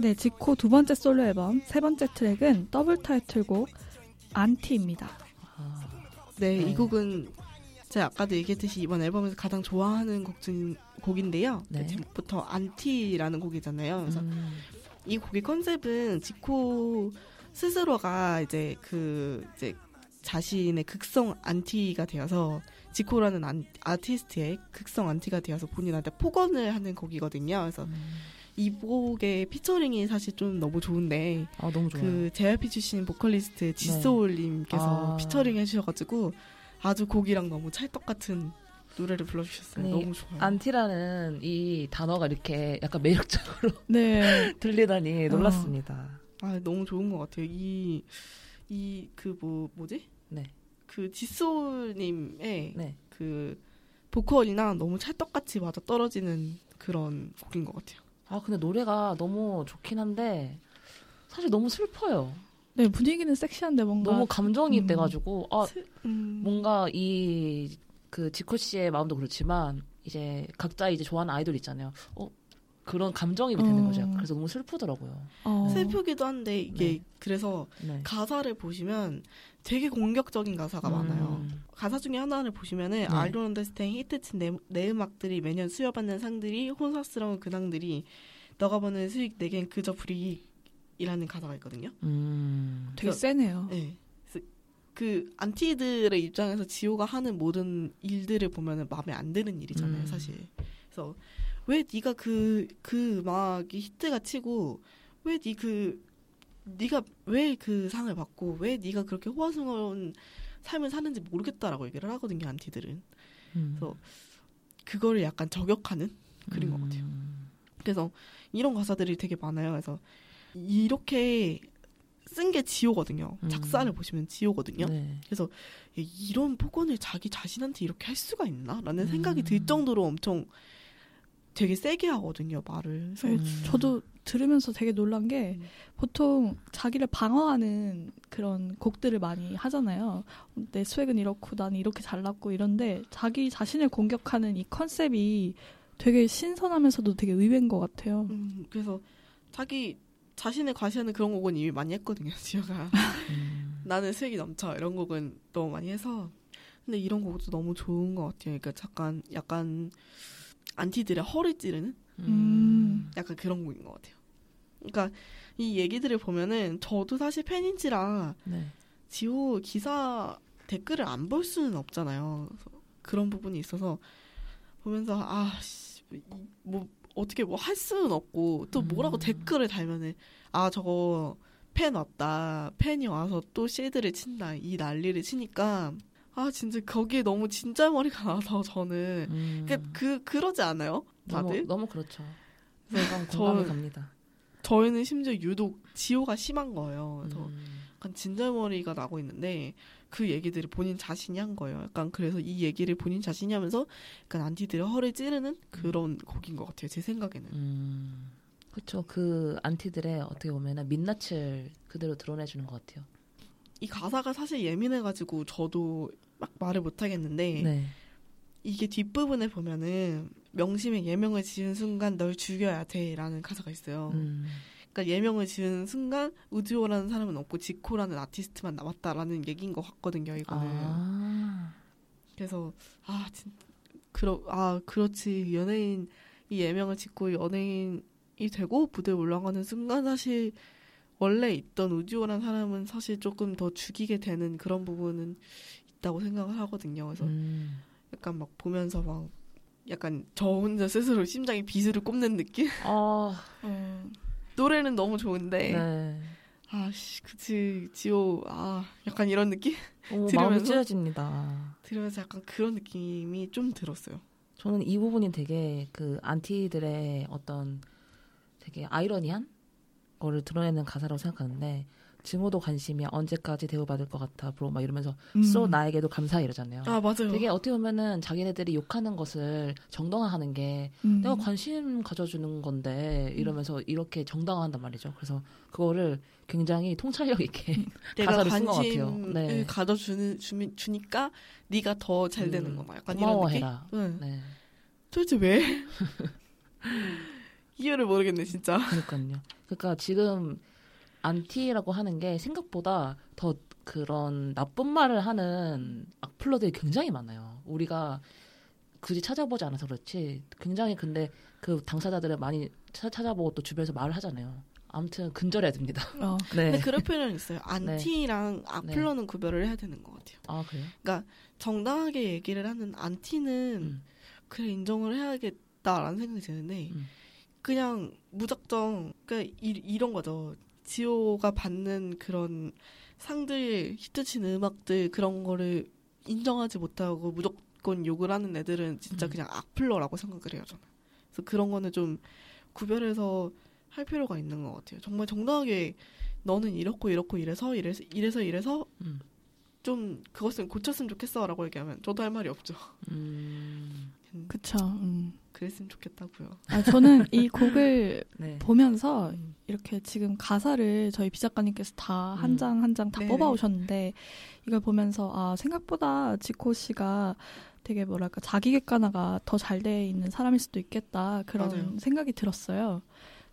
네, 지코 두 번째 솔로 앨범 세 번째 트랙은 더블 타이틀곡 안티입니다. 아, 네, 네, 이 곡은 제가 아까도 얘기했듯이 이번 앨범에서 가장 좋아하는 곡 중, 곡인데요. 네. 제목부터 안티라는 곡이잖아요. 그래서 음. 이 곡의 컨셉은 지코 스스로가 이제 그 이제 자신의 극성 안티가 되어서 지코라는 안, 아티스트의 극성 안티가 되어서 본인한테 폭언을 하는 곡이거든요. 그래서 음. 이 곡의 피처링이 사실 좀 너무 좋은데 아, 너무 그 JYP 출신 보컬리스트 지소울님께서 네. 아. 피처링 해주셔가지고 아주 곡이랑 너무 찰떡 같은 노래를 불러주셨어요. 네, 너무 좋아요. 안티라는 이 단어가 이렇게 약간 매력적으로 네. 들리다니 놀랐습니다. 어. 아 너무 좋은 것 같아요. 이 이 그 뭐 뭐지? 네. 그 지소님의 네. 그 보컬이랑 너무 찰떡같이 맞아 떨어지는 그런 곡인 것 같아요. 아 근데 노래가 너무 좋긴 한데 사실 너무 슬퍼요. 네 분위기는 섹시한데 뭔가 너무 감정이 음. 돼가지고 아 스, 음. 뭔가 이 그 지코 씨의 마음도 그렇지만 이제 각자 이제 좋아하는 아이돌 있잖아요. 어 그런 감정이입이 되는 거죠. 어. 그래서 너무 슬프더라고요. 어. 슬프기도 한데 이게 네. 그래서 네. 가사를 보시면 되게 공격적인 가사가 음. 많아요. 가사 중에 하나를 보시면은 네. I don't understand 히트친 네, 네 음악들이 매년 수여받는 상들이 호사스러운 근황들이 너가 버는 수익 내겐 그저 불이익 이라는 가사가 있거든요. 음. 되게 세네요. 네. 그 안티들의 입장에서 지호가 하는 모든 일들을 보면은 마음에 안 드는 일이잖아요, 음. 사실. 그래서 왜 네가 그그 그 음악이 히트가 치고 왜 네 그 네가 왜 그 상을 받고 왜 네가 그렇게 호화스러운 삶을 사는지 모르겠다라고 얘기를 하거든요 안티들은 음. 그래서 그거를 약간 저격하는 그린 음. 것 같아요 그래서 이런 가사들이 되게 많아요 그래서 이렇게 쓴 게 지호거든요. 음. 작사를 보시면 지호거든요. 네. 그래서 이런 폭언을 자기 자신한테 이렇게 할 수가 있나? 라는 생각이 들 음. 정도로 엄청 되게 세게 하거든요 말을. 네, 음. 저도 들으면서 되게 놀란 게 음. 보통 자기를 방어하는 그런 곡들을 많이 하잖아요. 내 스웩은 이렇고 나는 이렇게 잘났고 이런데 자기 자신을 공격하는 이 컨셉이 되게 신선하면서도 되게 의외인 것 같아요. 음, 그래서 자기 자신을 과시하는 그런 곡은 이미 많이 했거든요, 지효가. 음. 나는 스웩이 넘쳐 이런 곡은 너무 많이 해서 근데 이런 곡도 너무 좋은 것 같아요. 그러니까 잠깐 약간 안티들의 허를 찌르는 음. 약간 그런 곡인 것 같아요. 그러니까 이 얘기들을 보면은 저도 사실 팬인지라 네. 지호 기사 댓글을 안 볼 수는 없잖아요. 그런 부분이 있어서 보면서 아뭐 어떻게 뭐 할 수는 없고 또 뭐라고 음. 댓글을 달면은 아 저거 팬 왔다 팬이 와서 또 쉐드를 친다 이 난리를 치니까 아 진짜 거기에 너무 진짜 머리가 나서 저는 음. 그, 그 그러지 않아요? 다들 너무, 너무 그렇죠. 공감이 갑니다. 저희는 심지어 유독 지호가 심한 거예요. 그래서 음. 약간 진절머리가 나고 있는데 그 얘기들을 본인 자신이 한 거예요. 약간 그래서 이 얘기를 본인 자신이 하면서 약간 안티들의 허를 찌르는 그런 음. 곡인 것 같아요. 제 생각에는. 음. 그렇죠. 그 안티들의 어떻게 보면 민낯을 그대로 드러내주는 것 같아요. 이 가사가 사실 예민해가지고 저도 막 말을 못 하겠는데 네. 이게 뒷부분에 보면은 명심의 예명을 지은 순간 널 죽여야 돼라는 가사가 있어요. 음. 그러니까 예명을 지은 순간 우주호라는 사람은 없고 지코라는 아티스트만 남았다라는 얘기인 것 같거든요. 이거는. 아. 그래서 아 진짜 그러 아 그렇지 연예인 이 예명을 짓고 연예인이 되고 무대에 올라가는 순간 사실 원래 있던 우주호라는 사람은 사실 조금 더 죽이게 되는 그런 부분은 있다고 생각을 하거든요. 그래서 음. 약간 막 보면서 막 약간 저 혼자 스스로 심장에 비수를 꼽는 느낌? 어. 어. 노래는 너무 좋은데. 네. 아씨, 그치, 지호, 아, 약간 이런 느낌? 오, 들으면서, 찢어집니다. 들으면서 약간 그런 느낌이 좀 들었어요. 저는 이 부분이 되게 그 안티들의 어떤 되게 아이러니한 거를 드러내는 가사라고 생각하는데 증오도 관심이야. 언제까지 대우받을 것 같아. 브로 막 이러면서 음. 쏘 나에게도 감사 이러잖아요. 아 맞아요. 되게 어떻게 보면은 자기네들이 욕하는 것을 정당화하는 게 음. 내가 관심 가져주는 건데 이러면서 이렇게 정당화한단 말이죠. 그래서 그거를 굉장히 통찰력 있게 음. 내가 관심을 네. 가져주는 주, 주니까 네가 더 잘 되는 음. 거 약간 고마워해라. 이런 느낌? 응. 네. 도대체 왜? 이유를 모르겠네 진짜. 그러니까요. 그러니까 지금 안티라고 하는 게 생각보다 더 그런 나쁜 말을 하는 악플러들이 굉장히 많아요. 우리가 굳이 찾아보지 않아서 그렇지 굉장히 근데 그 당사자들을 많이 찾아보고 또 주변에서 말을 하잖아요. 아무튼 근절해야 됩니다. 어. 네. 근데 그런 표현은 있어요. 안티랑 네. 악플러는 네. 구별을 해야 되는 것 같아요. 아 그래요? 그러니까 정당하게 얘기를 하는 안티는 음. 그래 인정을 해야겠다라는 생각이 드는데 음. 그냥 무작정 그러니까 이, 이런 거죠. 지오가 받는 그런 상들 히트친 음악들 그런 거를 인정하지 못하고 무조건 욕을 하는 애들은 진짜 음. 그냥 악플러라고 생각을 해요 저는. 그래서 그런 거는 좀 구별해서 할 필요가 있는 것 같아요. 정말 정당하게 너는 이렇고 이렇고 이래서 이래서 이래서 이래서 음. 좀 그것은 고쳤으면 좋겠어라고 얘기하면 저도 할 말이 없죠. 음. 그쵸. 음. 그랬으면 좋겠다고요. 아, 저는 이 곡을 네. 보면서 음. 이렇게 지금 가사를 저희 비작가님께서 다 한 장 한 장다 음. 뽑아 오셨는데 이걸 보면서 아 생각보다 지코 씨가 되게 뭐랄까 자기 객관화가 더 잘 돼 있는 사람일 수도 있겠다 그런 맞아요. 생각이 들었어요.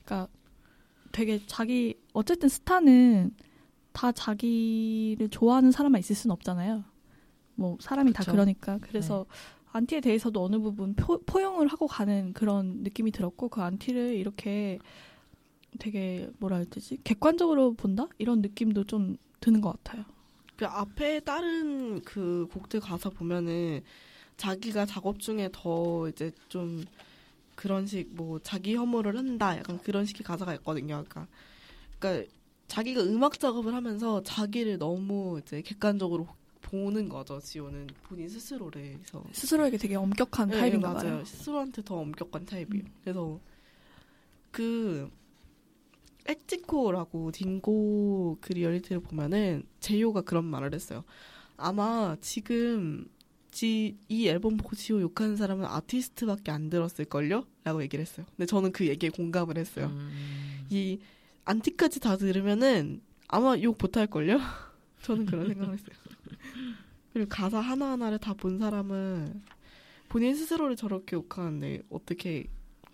그러니까 되게 자기 어쨌든 스타는 다 자기를 좋아하는 사람만 있을 수는 없잖아요. 뭐 사람이 그쵸? 다 그러니까 그래서 네. 안티에 대해서도 어느 부분 포, 포용을 하고 가는 그런 느낌이 들었고 그 안티를 이렇게 되게 뭐라 해야 되지 객관적으로 본다 이런 느낌도 좀 드는 것 같아요. 그 앞에 다른 그 곡들 가사 보면은 자기가 작업 중에 더 이제 좀 그런 식 뭐 자기 혐오를 한다 약간 그런 식의 가사가 있거든요. 그러니까 그러니까 자기가 음악 작업을 하면서 자기를 너무 이제 객관적으로 보는 거죠. 지호는 본인 스스로를 그래서 스스로에게 되게 엄격한 네, 타입인가 맞아요. 봐요. 스스로한테 더 엄격한 타입이에요. 음. 그래서 그 엑지코라고 딩고 그 리얼리티를 보면은 지호가 그런 말을 했어요. 아마 지금 지, 이 앨범 보고 지호 욕하는 사람은 아티스트밖에 안 들었을걸요? 라고 얘기를 했어요. 근데 저는 그 얘기에 공감을 했어요. 음. 이 안티까지 다 들으면은 아마 욕 못할걸요? 저는 그런 생각을 했어요. 그리고 가사 하나하나를 다 본 사람은 본인 스스로를 저렇게 욕하는데 어떻게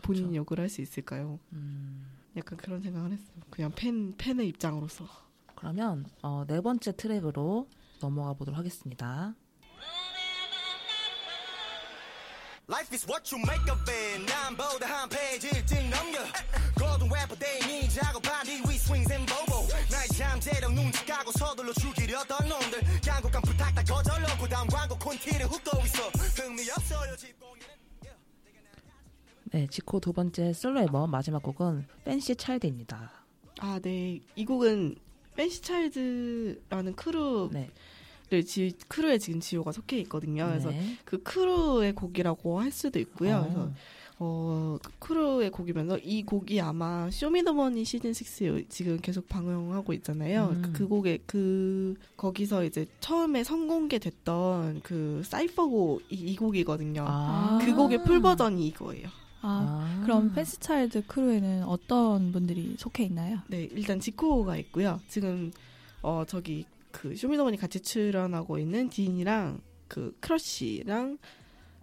본인 그렇죠. 욕을 할 수 있을까요? 음. 약간 그런 생각을 했어요. 그냥 팬, 팬의 입장으로서. 그러면 어, 네 번째 트랙으로 넘어가 보도록 하겠습니다. Life is what you make of it. 남보다 한 페이지 일찍 넘겨. 고등 래퍼 대니 작업한 뒤위 swings and bobo. 나의 잠재력 눈치 까고 서둘러 죽이려던 놈들. 양곡한 부탁 다 거절하고 다음 광고 콘티를 훅도 있어. 흥미 없어요 집공에는. 네, 지코 두 번째 솔로 앨범 마지막 곡은 팬시 차일드입니다. 아, 네. 이 곡은 팬시 차일드라는 크루 네. 를 지, 크루에 지금 지호가 속해 있거든요. 그래서 네. 그 크루의 곡이라고 할 수도 있고요. 어. 그래서 어, 그 크루의 곡이면서 이 곡이 아마 쇼미더머니 시즌 6 지금 계속 방영하고 있잖아요. 음. 그, 그 곡에 그 거기서 이제 처음에 선공개됐던 그 사이퍼곡 이, 이 곡이거든요. 아. 그 곡의 full 버전이 이거예요. 아, 아. 그럼 팬시차일드 크루에는 어떤 분들이 속해 있나요? 네, 일단 지코가 있고요. 지금 어 저기 그 쇼미더머니 같이 출연하고 있는 딘이랑 그 크러쉬랑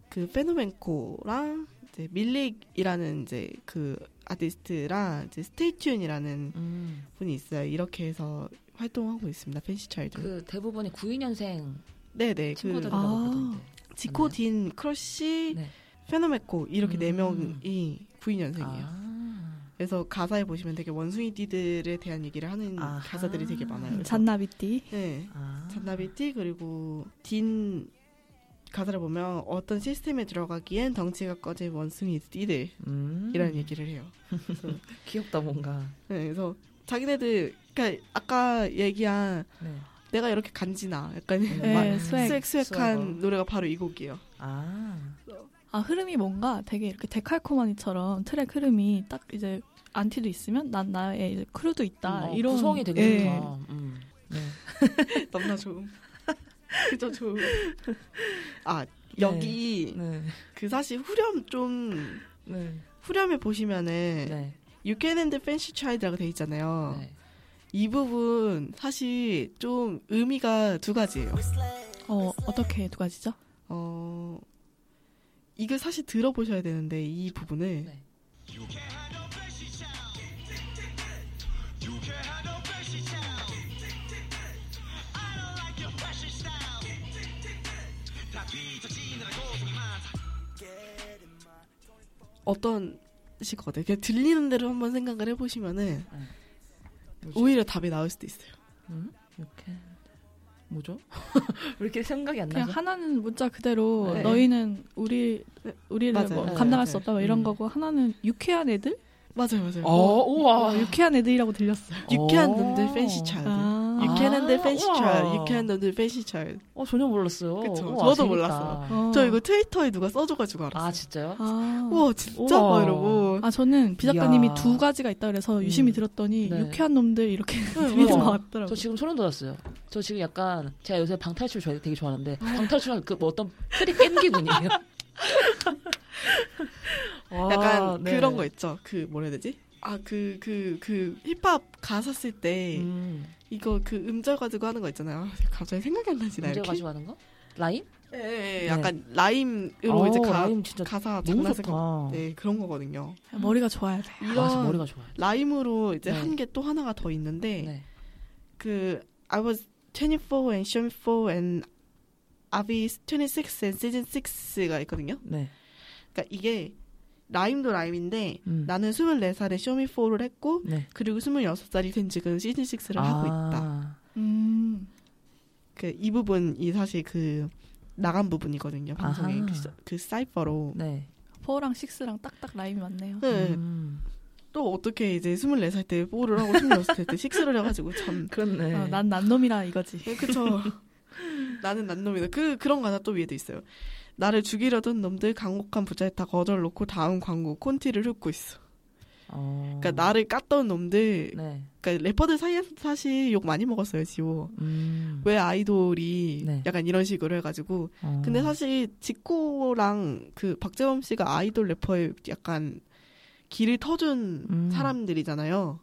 그 페노메코랑 이제 밀릭이라는 이제 그 아티스트랑 이제 스테이튠이라는 음. 분이 있어요. 이렇게 해서 활동하고 있습니다. 팬시 차일드. 그 대부분이 92년생 네네 친구들이라고 그, 아, 지코, 딘, 크러쉬, 네. 페노메코 이렇게 네 음. 명이 92년생이에요. 아. 그래서 가사에 보시면 되게 원숭이띠들에 대한 얘기를 하는 아하. 가사들이 되게 많아요. 잔나비띠. 네. 아. 잔나비띠 그리고 딘 가사를 보면 어떤 시스템에 들어가기엔 덩치가 커진 원숭이 띠들 음. 이라는 얘기를 해요. 귀엽다 뭔가. 네, 그래서 자기네들 그러니까 아까 얘기한 네. 내가 이렇게 간지나 약간 네, swag swag한 노래가 바로 이 곡이에요. 아. 아 흐름이 뭔가 되게 이렇게 데칼코마니처럼 트랙 흐름이 딱 이제 안티도 있으면 난 나의 크루도 있다 음, 어, 이런 구성이 되게 예. 좋다. 음. 너무나 좋음. 그저 좋음. 아 여기 네. 네. 그 사실 후렴 좀 네. 후렴에 보시면은 네. You Can End Fancy Child라고 돼 있잖아요. 네. 이 부분 사실 좀 의미가 두 가지예요. 어 어떻게 두 가지죠? 어 이걸 사실 들어보셔야 되는데 이 부분을 네. 어떤 식거든요. 그냥 들리는 대로 한번 생각을 해보시면은 네. 오히려 답이 나올 수도 있어요. 음? 이렇게 뭐죠? 왜 이렇게 생각이 안 나죠? 그냥 하나는 문자 그대로 네. 너희는 우리 우리를 뭐 감당할 수 없다 뭐 이런 음. 거고 하나는 유쾌한 애들 맞아요, 맞아요. 어, 우와. 유쾌한 애들이라고 들렸어요. 유쾌한 놈들 팬시 차일드. 아~ 유쾌한 놈들 팬시 차일드. 유쾌한 놈들 팬시 차일드. 어, 전혀 몰랐어요. 그쵸. 우와, 저도 몰랐어요. 어. 저 이거 트위터에 누가 써줘가지고 알았어요. 아, 진짜요? 아. 우와, 진짜? 막 이러고. 아, 저는 비 작가님이 두 가지가 있다 그래서 음. 유심히 들었더니 네. 유쾌한 놈들 이렇게 들리는 것 같더라고요. 저 지금 소름 돋았어요. 저 지금 약간 제가 요새 방탈출 되게 좋아하는데 방탈출은 그뭐 어떤 트리 깸기군이에요. 약간 네. 그런 거 있죠. 그 뭐라 해야 되지? 아, 그, 그, 그, 힙합 가사 쓸 때, 음. 이거 그 음절 가지고 하는 거 있잖아요. 갑자기 생각이 안 나지, 나 음절 가지고 하는 거? 라임? 예, 예, 예. 약간 네. 라임으로 오, 이제 가, 라임 진짜 가사 장난생 네, 그런 거거든요. 머리가 좋아야 돼. 이런 아, 머리가 좋아요. 라임으로 이제 네. 한게 또 하나가 더 있는데, 네. 그, I was 24 and show me 4 and I'll be 26 and season 6가 있거든요. 네. 그러니까 이게 라임도 라임인데 음. 나는 24살에 쇼미4를 했고 네. 그리고 26살이 된 지금 시즌6를 아. 하고 있다. 음. 그 이 부분이 사실 그 나간 부분이거든요. 방송에 그, 그, 사이퍼로. 네. 4랑 6랑 딱딱 라임이 맞네요. 네. 음. 또 어떻게 이제 24살 때 4를 하고 26살 때 6를 해가지고 참. 그렇네. 어, 난 난놈이라 이거지. 네, 그쵸. 나는 난놈이다. 그, 그런 가사 또 위에도 있어요. 나를 죽이려던 놈들 강곡한 부자에 다 거절 놓고 다음 광고 콘티를 훑고 있어. 어... 그러니까 나를 깠던 놈들, 네. 그러니까 래퍼들 사이에서 사실 욕 많이 먹었어요 지호. 음... 왜 아이돌이 네. 약간 이런 식으로 해가지고. 어... 근데 사실 지코랑 그 박재범 씨가 아이돌 래퍼에 약간 길을 터준 음... 사람들이잖아요.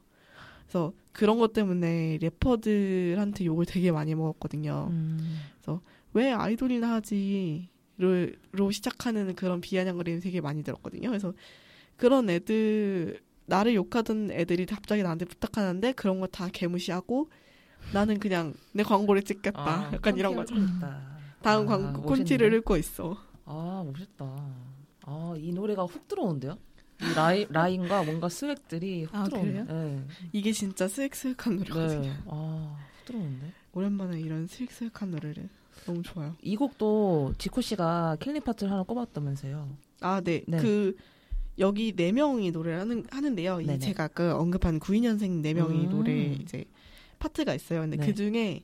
그래서 그런 것 때문에 래퍼들한테 욕을 되게 많이 먹었거든요. 음... 그래서 왜 아이돌이나 하지? 로 시작하는 그런 비아냥거리는 되게 많이 들었거든요. 그래서 그런 애들 나를 욕하던 애들이 갑자기 나한테 부탁하는데 그런 거 다 개무시하고 나는 그냥 내 광고를 찍겠다. 아, 약간 이런 거죠. 다음 아, 광고 콘티를 읽고 있어. 아 멋있다. 아이 노래가 훅 들어오는데요? 이 라이, 라인과 뭔가 swag들이 훅 아, 들어오네요. 네. 이게 진짜 swag swag한 노래거든요. 네. 아, 훅 들어오는데? 오랜만에 이런 swag swag한 노래를 너무 좋아요. 이 곡도 지코 씨가 killing part를 하나 꼽았다면서요. 아, 네. 네. 그 여기 네 명이 노래를 하는 하는데요. 이 제가 아까 언급한 92년생 네 명이 음. 노래 이제 파트가 있어요. 근데 네. 그 중에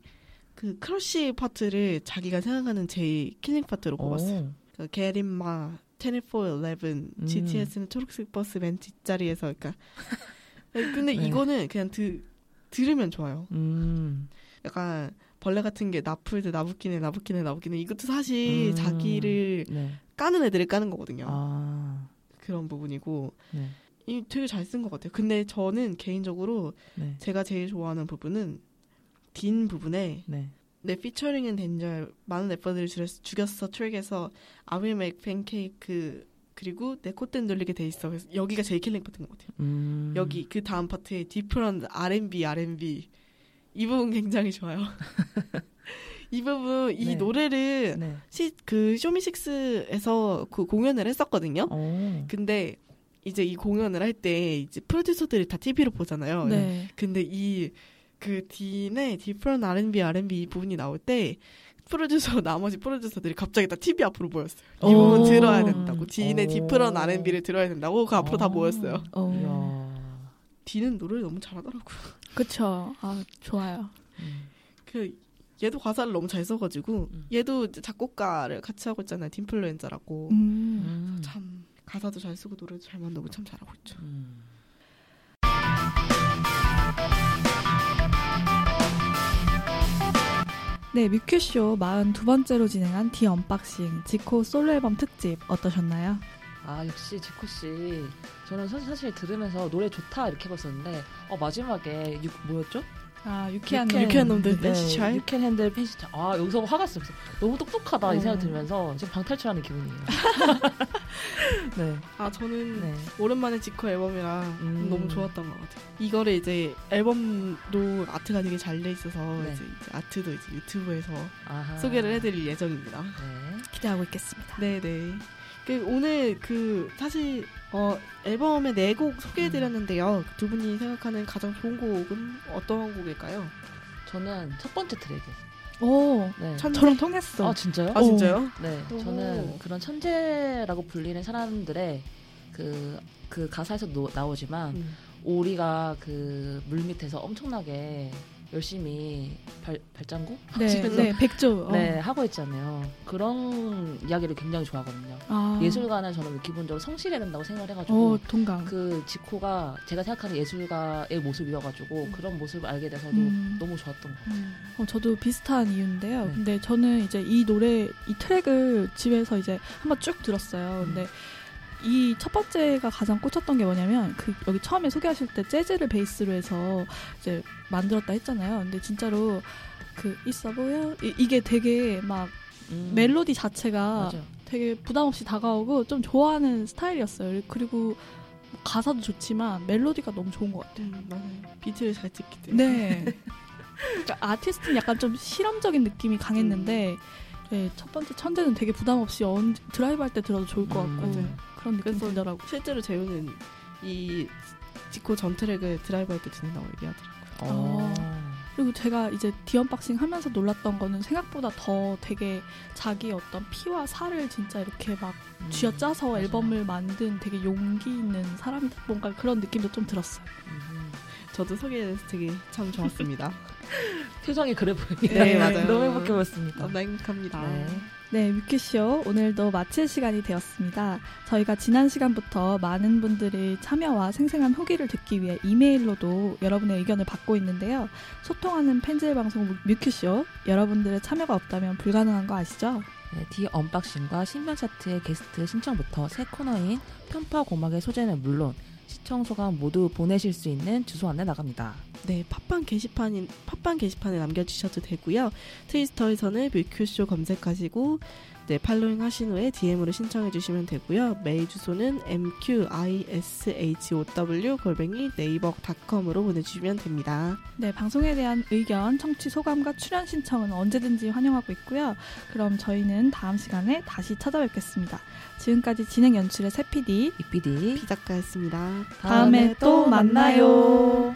그 크러쉬 파트를 자기가 생각하는 제일 killing part로 꼽았어요. 그 get in ma 2411 음. GTS는 초록색 버스 맨 뒷자리에서 그러니까 근데 네. 이거는 그냥 드, 들으면 좋아요. 음. 약간 벌레 같은 게 나풀드 나부끼네 나부끼네 나부끼네 이것도 사실 음, 자기를 네. 까는 애들을 까는 거거든요. 아. 그런 부분이고 네. 이 되게 잘 쓴 것 같아요. 근데 저는 개인적으로 네. 제가 제일 좋아하는 부분은 딘 부분에 네. 내 피처링은 덴절 많은 래퍼들을 죽였어 트랙에서 아윌 맥 팬케이크 그리고 내 콧대 돌리게 돼 있어. 그래서 여기가 제일 킬링 파트인 것 같아요. 음. 여기 그 다음 파트에 디프런 R&B R&B 이 부분 굉장히 좋아요. 이 부분 이 네. 노래를 네. 시, 그 쇼미식스에서 그 공연을 했었거든요. 오. 근데 이제 이 공연을 할 때 이제 프로듀서들이 다 TV로 보잖아요. 네. 근데 이 그 딘의 디프런 R&B R&B 부분이 나올 때 프로듀서 나머지 프로듀서들이 갑자기 다 TV 앞으로 모였어요. 이 부분 들어야 된다고. 딘의 디프런 R&B를 들어야 된다고 그 앞으로 다 모였어요. 딘은 노래를 너무 잘하더라고요. 그쵸. 아, 좋아요. 음. 그, 얘도 가사를 너무 잘 써가지고, 음. 얘도 작곡가를 같이 하고 있잖아요. deanfluenza라고. 음. 참, 가사도 잘 쓰고 노래도 잘 만들고 참 잘하고 있죠. 음. 네, 뮤큐쇼 42번째로 진행한 The Unboxing 지코 솔로 앨범 특집 어떠셨나요? 아 역시 지코 씨 저는 사실, 들으면서 노래 좋다 이렇게 봤었는데 어 마지막에 유, 뭐였죠? 아 유쾌한 유쾌한, 놈들 펜시찰 네, 유쾌한 핸들 펜시찰 아 여기서 화가 났어요 너무 똑똑하다 어. 이 생각 들면서 지금 방탈출하는 기분이에요 네. 아 저는 네. 오랜만에 지코 앨범이라 음. 너무 좋았던 것 같아요 이거를 이제 앨범도 아트가 되게 잘 돼 있어서 네. 이제, 아트도 이제 유튜브에서 아하. 소개를 해드릴 예정입니다 네. 기대하고 있겠습니다 네네 그 오늘 그 사실 어 앨범의 네 곡 소개해드렸는데요. 두 분이 생각하는 가장 좋은 곡은 어떤 곡일까요? 저는 첫 번째 트랙이. 오, 네. 저랑 통했어. 아 진짜요? 아 진짜요? 네, 오. 저는 그런 천재라고 불리는 사람들의 그, 그 가사에서 나오지만 음. 오리가 그 물 밑에서 엄청나게 열심히 발, 발장구? 네, 네, 백조. 어. 네, 하고 있잖아요. 그런 이야기를 굉장히 좋아하거든요. 아. 예술가는 저는 기본적으로 성실해야 된다고 생각을 해가지고. 오, 동감. 그 지코가 제가 생각하는 예술가의 모습이어가지고 음. 그런 모습을 알게 돼서도 음. 너무 좋았던 것 같아요. 음. 어, 저도 비슷한 이유인데요. 네. 근데 저는 이제 이 노래, 이 트랙을 집에서 이제 한번 쭉 들었어요. 근데 음. 이 첫 번째가 가장 꽂혔던 게 뭐냐면 그 여기 처음에 소개하실 때 재즈를 베이스로 해서 이제 만들었다 했잖아요. 근데 진짜로 그 있어 보여 이, 게 되게 막 음. 멜로디 자체가 맞아. 되게 부담 없이 다가오고 좀 좋아하는 스타일이었어요. 그리고 가사도 좋지만 멜로디가 너무 좋은 것 같아요. 음, 맞아요. 비트를 잘 찍기 때문에. 네. 그러니까 아티스트는 약간 좀 실험적인 느낌이 강했는데 음. 네, 첫 번째 천재는 되게 부담 없이 언, 드라이브 할 때 들어도 좋을 것 같고. 음. 그런 느낌이 들더라고. 실제로 재우는 이 지코 전 트랙을 드라이브 할 때 듣는다고 얘기하더라고요. 어. 그리고 제가 이제 The Unboxing 하면서 놀랐던 거는 생각보다 더 되게 자기 어떤 피와 살을 진짜 이렇게 막 음, 쥐어짜서 맞아요. 앨범을 만든 되게 용기 있는 사람이다. 뭔가 그런 느낌도 좀 들었어요. 음. 저도 소개해서 되게 참 좋았습니다. 표정이 그래 보이네요. 네, 맞아요. 너무 행복해 보였습니다. 너무 행복합니다. 네. 네, 뮤큐쇼 오늘도 마칠 시간이 되었습니다. 저희가 지난 시간부터 많은 분들의 참여와 생생한 후기를 듣기 위해 이메일로도 여러분의 의견을 받고 있는데요. 소통하는 팬질 방송 뮤큐쇼 여러분들의 참여가 없다면 불가능한 거 아시죠? 네, The Unboxing과 신변 차트의 게스트 신청부터 새 코너인 편파 고막의 소재는 물론 시청 소감 모두 보내실 수 있는 주소 안내 나갑니다. 네, 팟빵 게시판인 팟빵 게시판에 남겨주셔도 되고요. 트위스터에서는 뮤큐쇼 검색하시고 네, 팔로잉 하신 후에 DM으로 신청해 주시면 되고요. 메일 주소는 mqishow 골뱅이 네이버닷컴으로 보내주시면 됩니다. 네, 방송에 대한 의견, 청취 소감과 출연 신청은 언제든지 환영하고 있고요. 그럼 저희는 다음 시간에 다시 찾아뵙겠습니다. 지금까지 진행 연출의 세PD, 이PD, 비작가였습니다. 다음에 또 만나요.